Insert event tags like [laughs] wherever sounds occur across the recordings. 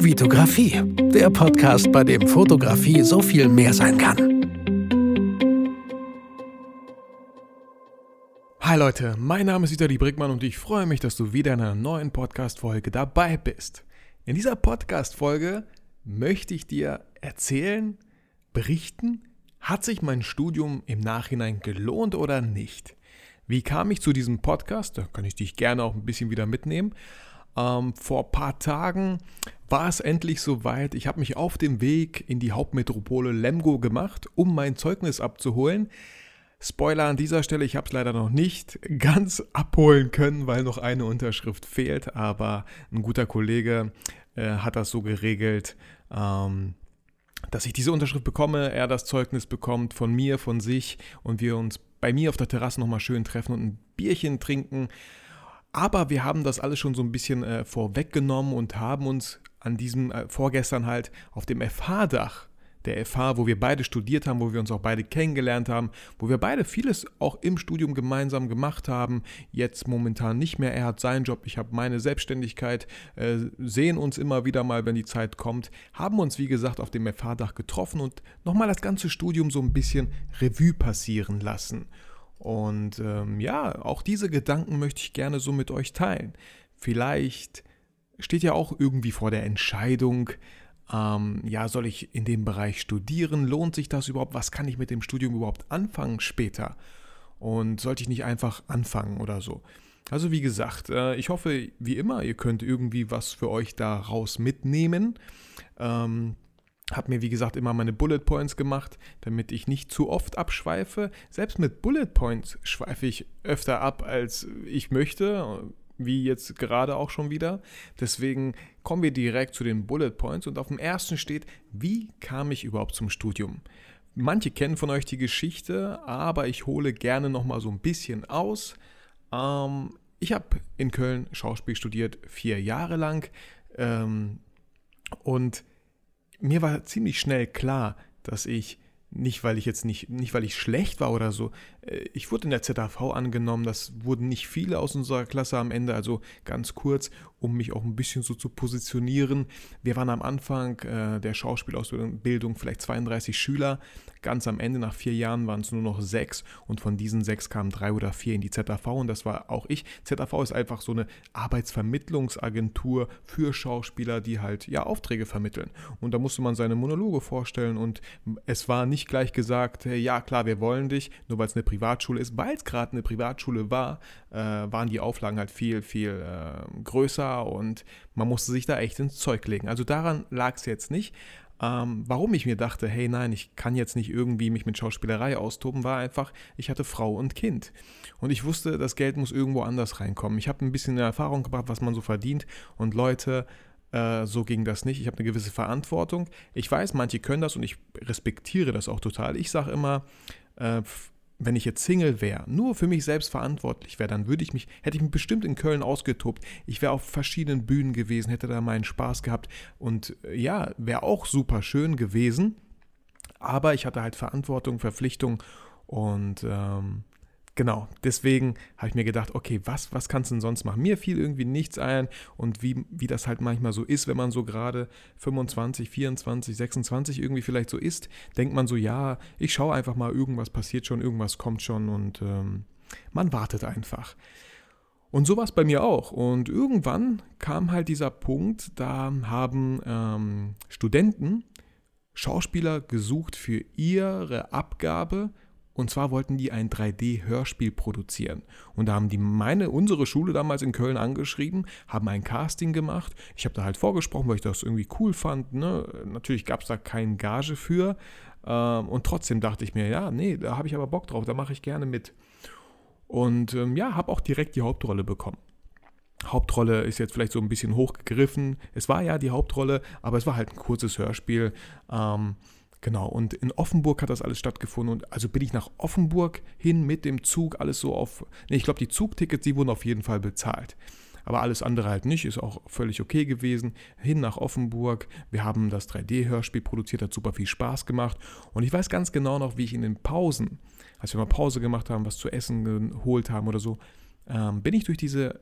Vitografie, der Podcast, bei dem Fotografie so viel mehr sein kann. Hi Leute, mein Name ist Vitali Brickmann und ich freue mich, dass du wieder in einer neuen Podcast-Folge dabei bist. In dieser Podcast-Folge möchte ich dir erzählen, berichten, hat sich mein Studium im Nachhinein gelohnt oder nicht? Wie kam ich zu diesem Podcast? Da kann ich dich gerne auch ein bisschen wieder mitnehmen. Ähm, vor ein paar Tagen war es endlich soweit. Ich habe mich auf dem Weg in die Hauptmetropole Lemgo gemacht, um mein Zeugnis abzuholen. Spoiler an dieser Stelle, ich habe es leider noch nicht [laughs] ganz abholen können, weil noch eine Unterschrift fehlt, aber ein guter Kollege äh, hat das so geregelt, ähm, dass ich diese Unterschrift bekomme, er das Zeugnis bekommt von mir, von sich und wir uns bei mir auf der Terrasse nochmal schön treffen und ein Bierchen trinken. Aber wir haben das alles schon so ein bisschen äh, vorweggenommen und haben uns an diesem äh, vorgestern halt auf dem FH-Dach der FH, wo wir beide studiert haben, wo wir uns auch beide kennengelernt haben, wo wir beide vieles auch im Studium gemeinsam gemacht haben. Jetzt momentan nicht mehr. Er hat seinen Job, ich habe meine Selbstständigkeit, äh, sehen uns immer wieder mal, wenn die Zeit kommt, haben uns, wie gesagt, auf dem FH-Dach getroffen und nochmal das ganze Studium so ein bisschen Revue passieren lassen. Und ähm, ja, auch diese Gedanken möchte ich gerne so mit euch teilen. Vielleicht steht ja auch irgendwie vor der Entscheidung, ähm, ja, soll ich in dem Bereich studieren? Lohnt sich das überhaupt? Was kann ich mit dem Studium überhaupt anfangen später? Und sollte ich nicht einfach anfangen oder so? Also wie gesagt, äh, ich hoffe, wie immer, ihr könnt irgendwie was für euch daraus mitnehmen. Ähm, habe mir, wie gesagt, immer meine Bullet Points gemacht, damit ich nicht zu oft abschweife. Selbst mit Bullet Points schweife ich öfter ab, als ich möchte wie jetzt gerade auch schon wieder. Deswegen kommen wir direkt zu den Bullet Points und auf dem ersten steht, wie kam ich überhaupt zum Studium? Manche kennen von euch die Geschichte, aber ich hole gerne noch mal so ein bisschen aus. Ähm, ich habe in Köln Schauspiel studiert, vier Jahre lang. Ähm, und mir war ziemlich schnell klar, dass ich nicht, weil ich jetzt nicht, nicht, weil ich schlecht war oder so. Äh, ich wurde in der ZAV angenommen, das wurden nicht viele aus unserer Klasse am Ende, also ganz kurz um mich auch ein bisschen so zu positionieren. Wir waren am Anfang äh, der Schauspielausbildung vielleicht 32 Schüler. Ganz am Ende, nach vier Jahren, waren es nur noch sechs und von diesen sechs kamen drei oder vier in die ZAV und das war auch ich. ZAV ist einfach so eine Arbeitsvermittlungsagentur für Schauspieler, die halt ja Aufträge vermitteln. Und da musste man seine Monologe vorstellen und es war nicht gleich gesagt, hey, ja klar, wir wollen dich, nur weil es eine Privatschule ist. Weil es gerade eine Privatschule war, äh, waren die Auflagen halt viel, viel äh, größer und man musste sich da echt ins Zeug legen. Also daran lag es jetzt nicht. Ähm, warum ich mir dachte, hey nein, ich kann jetzt nicht irgendwie mich mit Schauspielerei austoben, war einfach, ich hatte Frau und Kind. Und ich wusste, das Geld muss irgendwo anders reinkommen. Ich habe ein bisschen Erfahrung gebracht, was man so verdient. Und Leute, äh, so ging das nicht. Ich habe eine gewisse Verantwortung. Ich weiß, manche können das und ich respektiere das auch total. Ich sage immer, äh, wenn ich jetzt Single wäre, nur für mich selbst verantwortlich wäre, dann würde ich mich, hätte ich mich bestimmt in Köln ausgetobt. Ich wäre auf verschiedenen Bühnen gewesen, hätte da meinen Spaß gehabt und äh, ja, wäre auch super schön gewesen. Aber ich hatte halt Verantwortung, Verpflichtung und ähm, Genau, deswegen habe ich mir gedacht, okay, was, was kannst du denn sonst machen? Mir fiel irgendwie nichts ein und wie, wie das halt manchmal so ist, wenn man so gerade 25, 24, 26 irgendwie vielleicht so ist, denkt man so, ja, ich schaue einfach mal, irgendwas passiert schon, irgendwas kommt schon und ähm, man wartet einfach. Und so war es bei mir auch. Und irgendwann kam halt dieser Punkt, da haben ähm, Studenten Schauspieler gesucht für ihre Abgabe und zwar wollten die ein 3D-Hörspiel produzieren. Und da haben die meine, unsere Schule damals in Köln angeschrieben, haben ein Casting gemacht. Ich habe da halt vorgesprochen, weil ich das irgendwie cool fand. Ne? Natürlich gab es da keinen Gage für. Ähm, und trotzdem dachte ich mir, ja, nee, da habe ich aber Bock drauf, da mache ich gerne mit. Und ähm, ja, habe auch direkt die Hauptrolle bekommen. Hauptrolle ist jetzt vielleicht so ein bisschen hochgegriffen. Es war ja die Hauptrolle, aber es war halt ein kurzes Hörspiel. Ähm, Genau, und in Offenburg hat das alles stattgefunden. Und also bin ich nach Offenburg hin mit dem Zug, alles so auf. Ne, ich glaube, die Zugtickets, die wurden auf jeden Fall bezahlt. Aber alles andere halt nicht, ist auch völlig okay gewesen. Hin nach Offenburg. Wir haben das 3D-Hörspiel produziert, hat super viel Spaß gemacht. Und ich weiß ganz genau noch, wie ich in den Pausen, als wir mal Pause gemacht haben, was zu essen geholt haben oder so, ähm, bin ich durch diese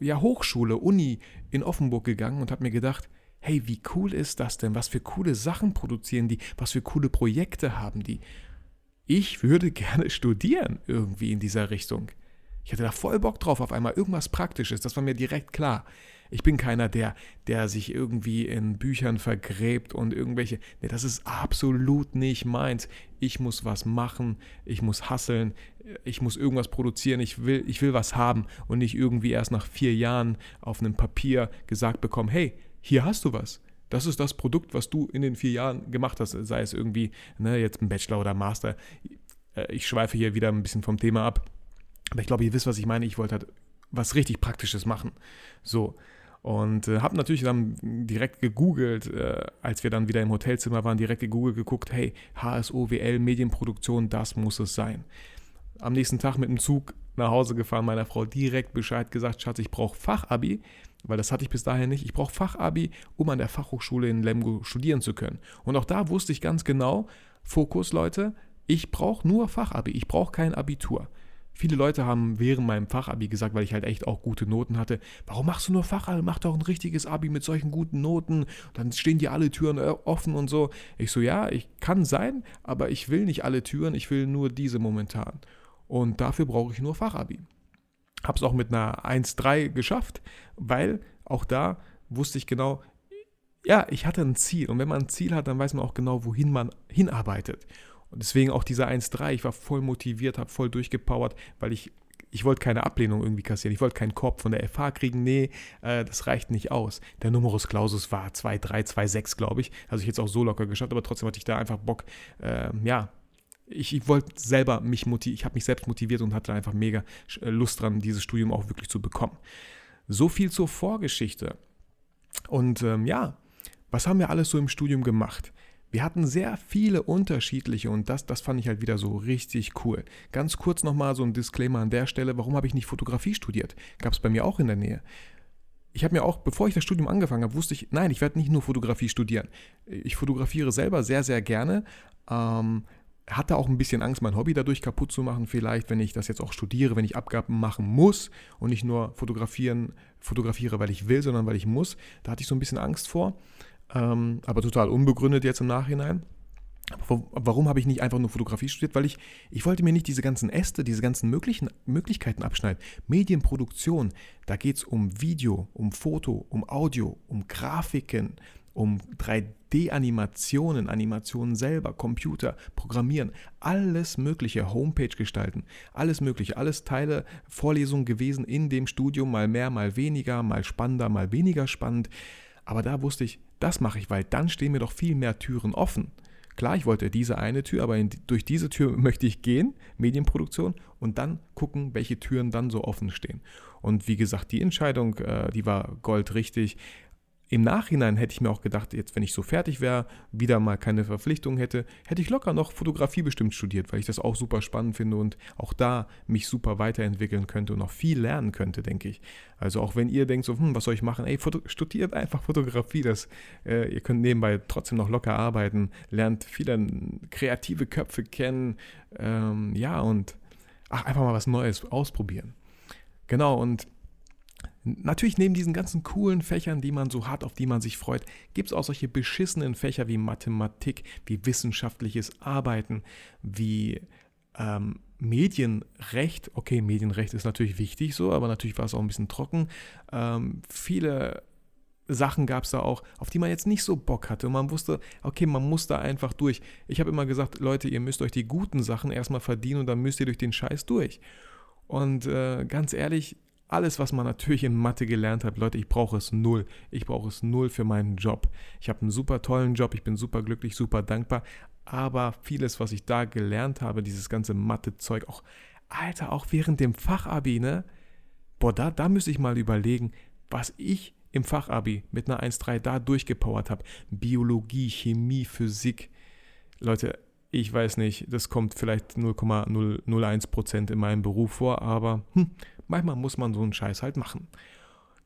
ja, Hochschule, Uni in Offenburg gegangen und habe mir gedacht, hey, wie cool ist das denn? Was für coole Sachen produzieren die? Was für coole Projekte haben die? Ich würde [laughs] gerne studieren irgendwie in dieser Richtung. Ich hatte da voll Bock drauf auf einmal, irgendwas Praktisches, das war mir direkt klar. Ich bin keiner, der, der sich irgendwie in Büchern vergräbt und irgendwelche. Nee, das ist absolut nicht meins. Ich muss was machen, ich muss hasseln, ich muss irgendwas produzieren, ich will, ich will was haben und nicht irgendwie erst nach vier Jahren auf einem Papier gesagt bekommen, hey, hier hast du was. Das ist das Produkt, was du in den vier Jahren gemacht hast, sei es irgendwie ne, jetzt ein Bachelor oder Master. Äh, ich schweife hier wieder ein bisschen vom Thema ab. Aber ich glaube, ihr wisst, was ich meine. Ich wollte halt was richtig Praktisches machen. So. Und äh, habe natürlich dann direkt gegoogelt, äh, als wir dann wieder im Hotelzimmer waren, direkt gegoogelt, geguckt, hey, HSOWL, Medienproduktion, das muss es sein. Am nächsten Tag mit dem Zug nach Hause gefahren, meiner Frau direkt Bescheid gesagt, Schatz, ich brauche Fachabi, weil das hatte ich bis dahin nicht. Ich brauche Fachabi, um an der Fachhochschule in Lemgo studieren zu können. Und auch da wusste ich ganz genau, Fokus, Leute, ich brauche nur Fachabi, ich brauche kein Abitur. Viele Leute haben während meinem Fachabi gesagt, weil ich halt echt auch gute Noten hatte, warum machst du nur Fachabi? Mach doch ein richtiges Abi mit solchen guten Noten. Dann stehen dir alle Türen äh, offen und so. Ich so, ja, ich kann sein, aber ich will nicht alle Türen, ich will nur diese momentan. Und dafür brauche ich nur Fachabi. Habe es auch mit einer 1,3 geschafft, weil auch da wusste ich genau, ja, ich hatte ein Ziel. Und wenn man ein Ziel hat, dann weiß man auch genau, wohin man hinarbeitet. Und deswegen auch dieser 1,3. Ich war voll motiviert, habe voll durchgepowert, weil ich, ich wollte keine Ablehnung irgendwie kassieren. Ich wollte keinen Korb von der FH kriegen. Nee, äh, das reicht nicht aus. Der Numerus Clausus war 2,3, 2,6, glaube ich. Also ich jetzt auch so locker geschafft, aber trotzdem hatte ich da einfach Bock, äh, ja, ich, ich wollte selber mich motivieren, ich habe mich selbst motiviert und hatte einfach mega äh, Lust dran, dieses Studium auch wirklich zu bekommen. So viel zur Vorgeschichte. Und ähm, ja, was haben wir alles so im Studium gemacht? Wir hatten sehr viele unterschiedliche und das, das fand ich halt wieder so richtig cool. Ganz kurz nochmal so ein Disclaimer an der Stelle, warum habe ich nicht Fotografie studiert? Gab es bei mir auch in der Nähe. Ich habe mir auch, bevor ich das Studium angefangen habe, wusste ich, nein, ich werde nicht nur Fotografie studieren. Ich fotografiere selber sehr, sehr gerne. Ähm, hatte auch ein bisschen Angst, mein Hobby dadurch kaputt zu machen, vielleicht, wenn ich das jetzt auch studiere, wenn ich Abgaben machen muss und nicht nur fotografieren, fotografiere, weil ich will, sondern weil ich muss. Da hatte ich so ein bisschen Angst vor ähm, aber total unbegründet jetzt im Nachhinein. Aber warum habe ich nicht einfach nur Fotografie studiert? Weil ich, ich wollte mir nicht diese ganzen Äste, diese ganzen möglichen Möglichkeiten abschneiden. Medienproduktion, da geht es um Video, um Foto, um Audio, um Grafiken, um 3D-Animationen, Animationen selber, Computer, Programmieren, alles Mögliche, Homepage gestalten, alles Mögliche, alles Teile, Vorlesungen gewesen in dem Studium, mal mehr, mal weniger, mal spannender, mal weniger spannend. Aber da wusste ich, das mache ich, weil dann stehen mir doch viel mehr Türen offen. Klar, ich wollte diese eine Tür, aber in, durch diese Tür [laughs] möchte ich gehen, Medienproduktion, und dann gucken, welche Türen dann so offen stehen. Und wie gesagt, die Entscheidung, äh, die war goldrichtig. Im Nachhinein hätte ich mir auch gedacht, jetzt wenn ich so fertig wäre, wieder mal keine Verpflichtung hätte, hätte ich locker noch Fotografie bestimmt studiert, weil ich das auch super spannend finde und auch da mich super weiterentwickeln könnte und noch viel lernen könnte, denke ich. Also auch wenn ihr denkt so, hm, was soll ich machen? Ey, studiert einfach Fotografie, das, äh, ihr könnt nebenbei trotzdem noch locker arbeiten, lernt viele kreative Köpfe kennen, ähm, ja und ach, einfach mal was Neues ausprobieren. Genau und Natürlich neben diesen ganzen coolen Fächern, die man so hat, auf die man sich freut, gibt es auch solche beschissenen Fächer wie Mathematik, wie wissenschaftliches Arbeiten, wie ähm, Medienrecht. Okay, Medienrecht ist natürlich wichtig so, aber natürlich war es auch ein bisschen trocken. Ähm, viele Sachen gab es da auch, auf die man jetzt nicht so Bock hatte. Und man wusste, okay, man muss da einfach durch. Ich habe immer gesagt, Leute, ihr müsst euch die guten Sachen erstmal verdienen und dann müsst ihr durch den Scheiß durch. Und äh, ganz ehrlich, alles, was man natürlich in Mathe gelernt hat, Leute, ich brauche es null. Ich brauche es null für meinen Job. Ich habe einen super tollen Job, ich bin super glücklich, super dankbar. Aber vieles, was ich da gelernt habe, dieses ganze Mathe-Zeug, auch, Alter, auch während dem Fachabi, ne? Boah, da, da müsste ich mal überlegen, was ich im Fachabi mit einer 1,3 da durchgepowert habe. Biologie, Chemie, Physik. Leute, ich weiß nicht, das kommt vielleicht 0,001% in meinem Beruf vor, aber hm, manchmal muss man so einen Scheiß halt machen.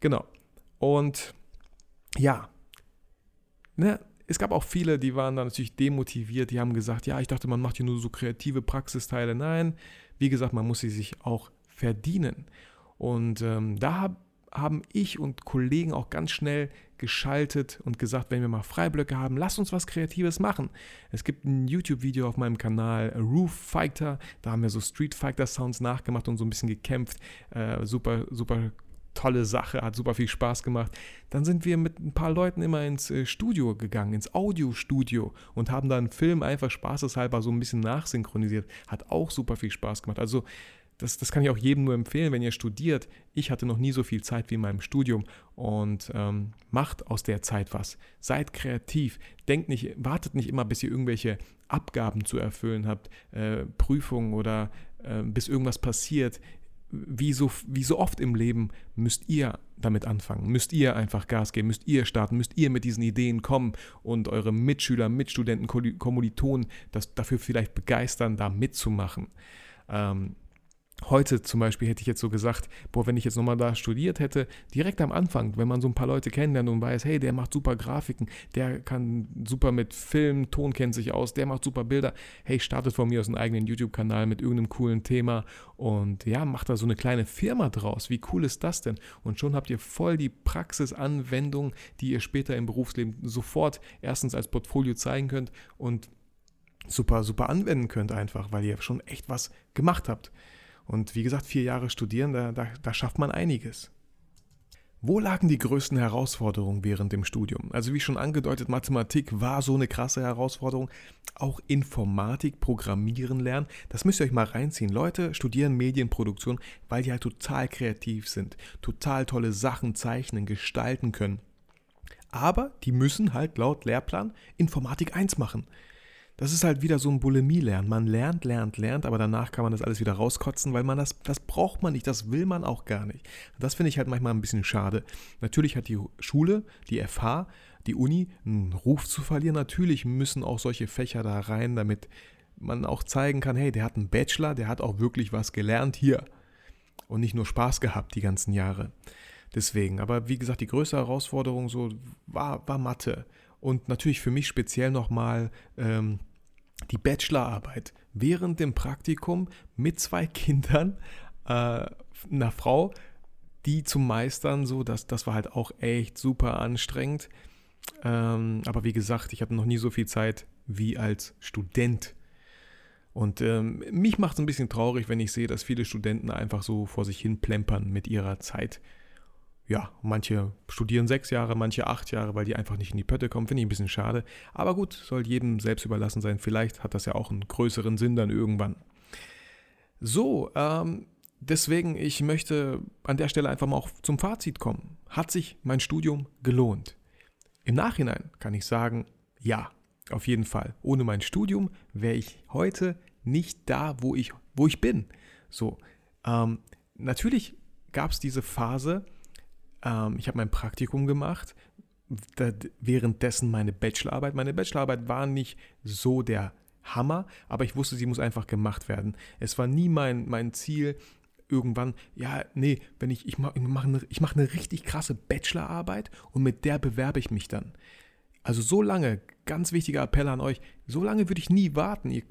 Genau. Und ja, ne, es gab auch viele, die waren dann natürlich demotiviert, die haben gesagt, ja, ich dachte, man macht hier nur so kreative Praxisteile. Nein, wie gesagt, man muss sie sich auch verdienen. Und ähm, da haben ich und Kollegen auch ganz schnell geschaltet und gesagt, wenn wir mal Freiblöcke haben, lass uns was Kreatives machen. Es gibt ein YouTube-Video auf meinem Kanal, Roof Fighter, da haben wir so Street Fighter Sounds nachgemacht und so ein bisschen gekämpft. Äh, super, super tolle Sache, hat super viel Spaß gemacht. Dann sind wir mit ein paar Leuten immer ins äh, Studio gegangen, ins Audiostudio und haben da einen Film einfach spaßeshalber so ein bisschen nachsynchronisiert. Hat auch super viel Spaß gemacht. Also das, das kann ich auch jedem nur empfehlen, wenn ihr studiert. Ich hatte noch nie so viel Zeit wie in meinem Studium und ähm, macht aus der Zeit was. Seid kreativ. Denkt nicht, wartet nicht immer, bis ihr irgendwelche Abgaben zu erfüllen habt, äh, Prüfungen oder äh, bis irgendwas passiert. Wie so, wie so oft im Leben müsst ihr damit anfangen, müsst ihr einfach Gas geben, müsst ihr starten, müsst ihr mit diesen Ideen kommen und eure Mitschüler, Mitstudenten, Kommilitonen das dafür vielleicht begeistern, da mitzumachen. Ähm, Heute zum Beispiel hätte ich jetzt so gesagt, boah, wenn ich jetzt nochmal da studiert hätte, direkt am Anfang, wenn man so ein paar Leute kennenlernt und weiß, hey, der macht super Grafiken, der kann super mit Film, Ton kennt sich aus, der macht super Bilder, hey, startet von mir aus einem eigenen YouTube-Kanal mit irgendeinem coolen Thema und ja, macht da so eine kleine Firma draus. Wie cool ist das denn? Und schon habt ihr voll die Praxisanwendung, die ihr später im Berufsleben sofort erstens als Portfolio zeigen könnt und super, super anwenden könnt einfach, weil ihr schon echt was gemacht habt. Und wie gesagt, vier Jahre studieren, da, da, da schafft man einiges. Wo lagen die größten Herausforderungen während dem Studium? Also wie schon angedeutet, Mathematik war so eine krasse Herausforderung. Auch Informatik, Programmieren lernen, das müsst ihr euch mal reinziehen. Leute studieren Medienproduktion, weil die halt total kreativ sind, total tolle Sachen zeichnen, gestalten können. Aber die müssen halt laut Lehrplan Informatik 1 machen das ist halt wieder so ein Bulimie-Lernen. Man lernt, lernt, lernt, aber danach kann man das alles wieder rauskotzen, weil man das, das braucht man nicht, das will man auch gar nicht. Das finde ich halt manchmal ein bisschen schade. Natürlich hat die Schule, die FH, die Uni einen Ruf zu verlieren. Natürlich müssen auch solche Fächer da rein, damit man auch zeigen kann, hey, der hat einen Bachelor, der hat auch wirklich was gelernt hier und nicht nur Spaß gehabt die ganzen Jahre. Deswegen, aber wie gesagt, die größte Herausforderung so war, war Mathe. Und natürlich für mich speziell nochmal ähm, die Bachelorarbeit während dem Praktikum mit zwei [laughs] Kindern, äh, einer Frau, die zu meistern, so, das, das war halt auch echt super anstrengend. Ähm, aber wie gesagt, ich hatte noch nie so viel Zeit wie als Student. Und ähm, mich macht es ein bisschen traurig, wenn ich sehe, dass viele Studenten einfach so vor sich hin plempern mit ihrer Zeit ja, manche studieren sechs Jahre, manche acht Jahre, weil die einfach nicht in die Pötte kommen. Finde ich ein bisschen schade. Aber gut, soll jedem selbst überlassen sein. Vielleicht hat das ja auch einen größeren Sinn dann irgendwann. So, ähm, deswegen, ich möchte an der Stelle einfach mal auch zum Fazit kommen. Hat sich mein Studium gelohnt? Im Nachhinein kann ich sagen, ja, auf jeden Fall. Ohne mein Studium wäre ich heute nicht da, wo ich, wo ich bin. So, ähm, natürlich gab es diese Phase, ähm, ich habe mein Praktikum gemacht, währenddessen meine Bachelorarbeit. Meine Bachelorarbeit war nicht so der Hammer, aber ich wusste, sie muss einfach gemacht werden. Es war nie mein, mein Ziel, irgendwann, ja, nee, wenn ich, ich mache mach eine, mach eine richtig krasse Bachelorarbeit und mit der bewerbe ich mich dann. Also so lange, ganz wichtiger Appell an euch, so lange würde ich nie warten. Ihr,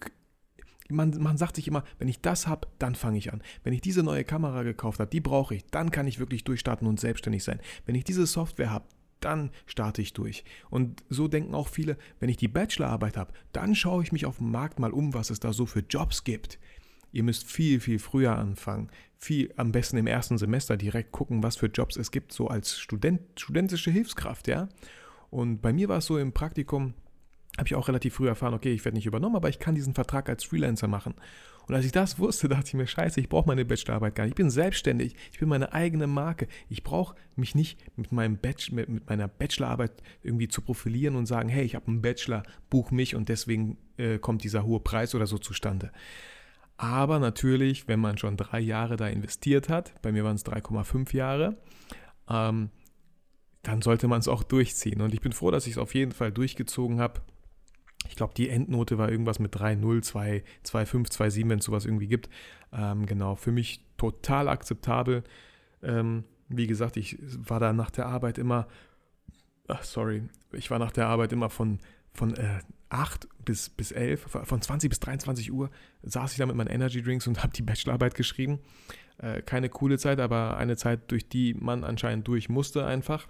man, man sagt sich immer, wenn ich das habe, dann fange ich an. Wenn ich diese neue Kamera gekauft habe, die brauche ich, dann kann ich wirklich durchstarten und selbstständig sein. Wenn ich diese Software habe, dann starte ich durch. Und so denken auch viele, wenn ich die Bachelorarbeit habe, dann schaue ich mich auf dem Markt mal um, was es da so für Jobs gibt. Ihr müsst viel, viel früher anfangen. Viel, am besten im ersten Semester direkt gucken, was für Jobs es gibt, so als Student, studentische Hilfskraft, ja. Und bei mir war es so im Praktikum, habe ich auch relativ früh erfahren, okay, ich werde nicht übernommen, aber ich kann diesen Vertrag als Freelancer machen. Und als ich das wusste, [laughs] dachte ich mir, scheiße, ich brauche meine Bachelorarbeit gar nicht. Ich bin selbstständig, ich bin meine eigene Marke. Ich brauche mich nicht mit, meinem Bachelor, mit, mit, meiner Bachelorarbeit irgendwie zu profilieren und sagen, hey, ich habe einen Bachelor, buch mich und deswegen äh, kommt dieser hohe Preis oder so zustande. Aber natürlich, wenn man schon drei Jahre da investiert hat, bei mir waren es 3,5 Jahre, ähm, dann sollte man es auch durchziehen. Und ich bin froh, dass ich es auf jeden Fall durchgezogen habe ich glaube, die Endnote war irgendwas mit 3,0, 2, 2,5, 2,7, wenn es sowas irgendwie gibt. Ähm, genau, für mich total akzeptabel. Ähm, wie gesagt, ich war da nach der Arbeit immer, ach, sorry, ich war nach der Arbeit immer von, von äh, 8 bis, bis 11, von 20 bis 23 Uhr saß ich da mit meinen Energy Drinks und [laughs] habe die Bachelorarbeit geschrieben. Äh, keine coole Zeit, aber eine Zeit, durch die man anscheinend durch musste einfach.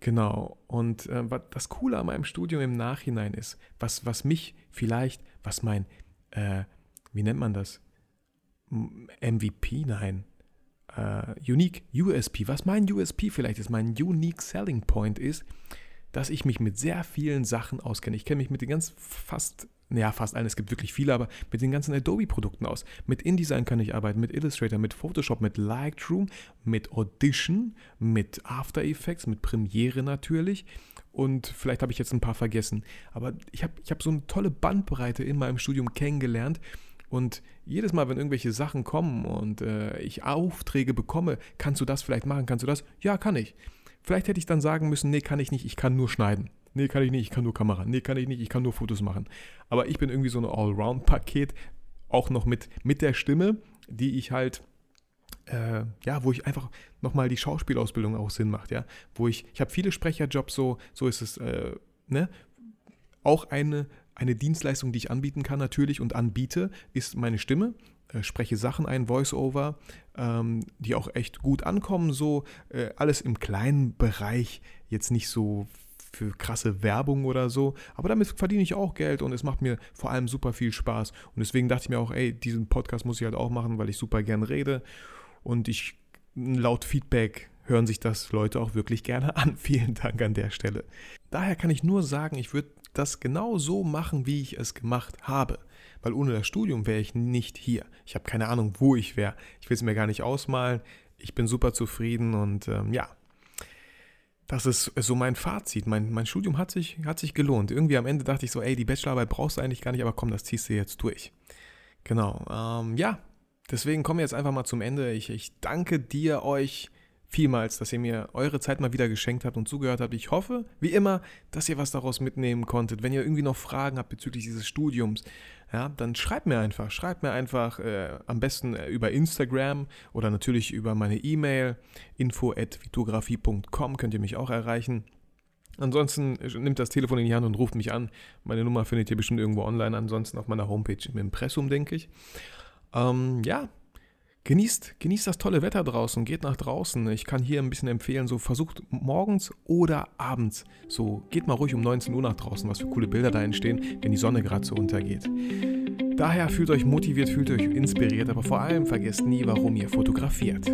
Genau. Und äh, das Coole an meinem Studium im Nachhinein ist, was, was mich vielleicht, was mein, äh, wie nennt man das? MVP? Nein. Uh, unique USP. Was mein USP vielleicht ist, mein Unique Selling Point ist, dass ich mich mit sehr vielen Sachen auskenne. Ich kenne mich mit den ganz fast ja, fast allen, es gibt wirklich viele, aber mit den ganzen Adobe-Produkten aus. Mit InDesign kann ich arbeiten, mit Illustrator, mit Photoshop, mit Lightroom, mit Audition, mit After Effects, mit Premiere natürlich. Und vielleicht habe ich jetzt ein paar vergessen. Aber ich habe ich hab so eine tolle Bandbreite in meinem Studium kennengelernt. Und jedes Mal, wenn irgendwelche Sachen kommen und äh, ich Aufträge bekomme, kannst du das vielleicht machen, kannst du das? Ja, kann ich. Vielleicht hätte ich dann sagen müssen, nee, kann ich nicht, ich kann nur schneiden. Nee, kann ich nicht, ich kann nur Kamera. Nee, kann ich nicht, ich kann nur Fotos machen. Aber ich bin irgendwie so ein Allround-Paket, auch noch mit, mit der Stimme, die ich halt, äh, ja, wo ich einfach nochmal die Schauspielausbildung auch Sinn macht, ja. Wo ich, ich habe viele Sprecherjobs, so, so ist es, äh, ne? Auch eine, eine Dienstleistung, die ich anbieten kann natürlich und anbiete, ist meine Stimme. Äh, spreche Sachen ein, Voice-Over, ähm, die auch echt gut ankommen, so äh, alles im kleinen Bereich, jetzt nicht so für krasse Werbung oder so. Aber damit verdiene ich auch Geld und es macht mir vor allem super viel Spaß. Und deswegen dachte ich mir auch, ey, diesen Podcast muss ich halt auch machen, weil ich super gern rede. Und ich, laut Feedback, hören sich das Leute auch wirklich gerne [laughs] an. Vielen Dank an der Stelle. Daher kann ich nur sagen, ich würde das genau so machen, wie ich es gemacht habe. Weil ohne das Studium wäre ich nicht hier. Ich habe keine Ahnung, wo ich wäre. Ich will es mir gar nicht ausmalen. Ich bin super zufrieden und ähm, ja, das ist so mein Fazit. Mein, mein Studium hat sich, hat sich gelohnt. Irgendwie am Ende dachte ich so, ey, die Bachelorarbeit brauchst du eigentlich gar nicht, aber komm, das ziehst du jetzt durch. Genau. Ähm, ja, deswegen kommen wir jetzt einfach mal zum Ende. Ich, ich danke dir, euch vielmals, dass ihr mir eure Zeit mal wieder geschenkt habt und zugehört habt. Ich hoffe, wie immer, dass ihr was daraus mitnehmen konntet. Wenn ihr irgendwie noch Fragen habt bezüglich dieses Studiums, ja, dann schreibt mir einfach. Schreibt mir einfach äh, am besten äh, über Instagram oder natürlich über meine E-Mail info@vitografie.com könnt ihr mich auch erreichen. Ansonsten äh, nimmt das Telefon in die Hand und ruft mich an. Meine Nummer findet ihr bestimmt irgendwo online, ansonsten auf meiner Homepage im Impressum, denke ich. Ähm, ja, Genießt, genießt das tolle Wetter draußen, geht nach draußen. Ich kann hier ein bisschen empfehlen, so versucht morgens oder abends, so geht mal ruhig um 19 Uhr nach draußen, was für coole Bilder da entstehen, wenn die Sonne gerade so untergeht. Daher fühlt euch motiviert, fühlt euch inspiriert, aber vor allem vergesst nie, warum ihr fotografiert.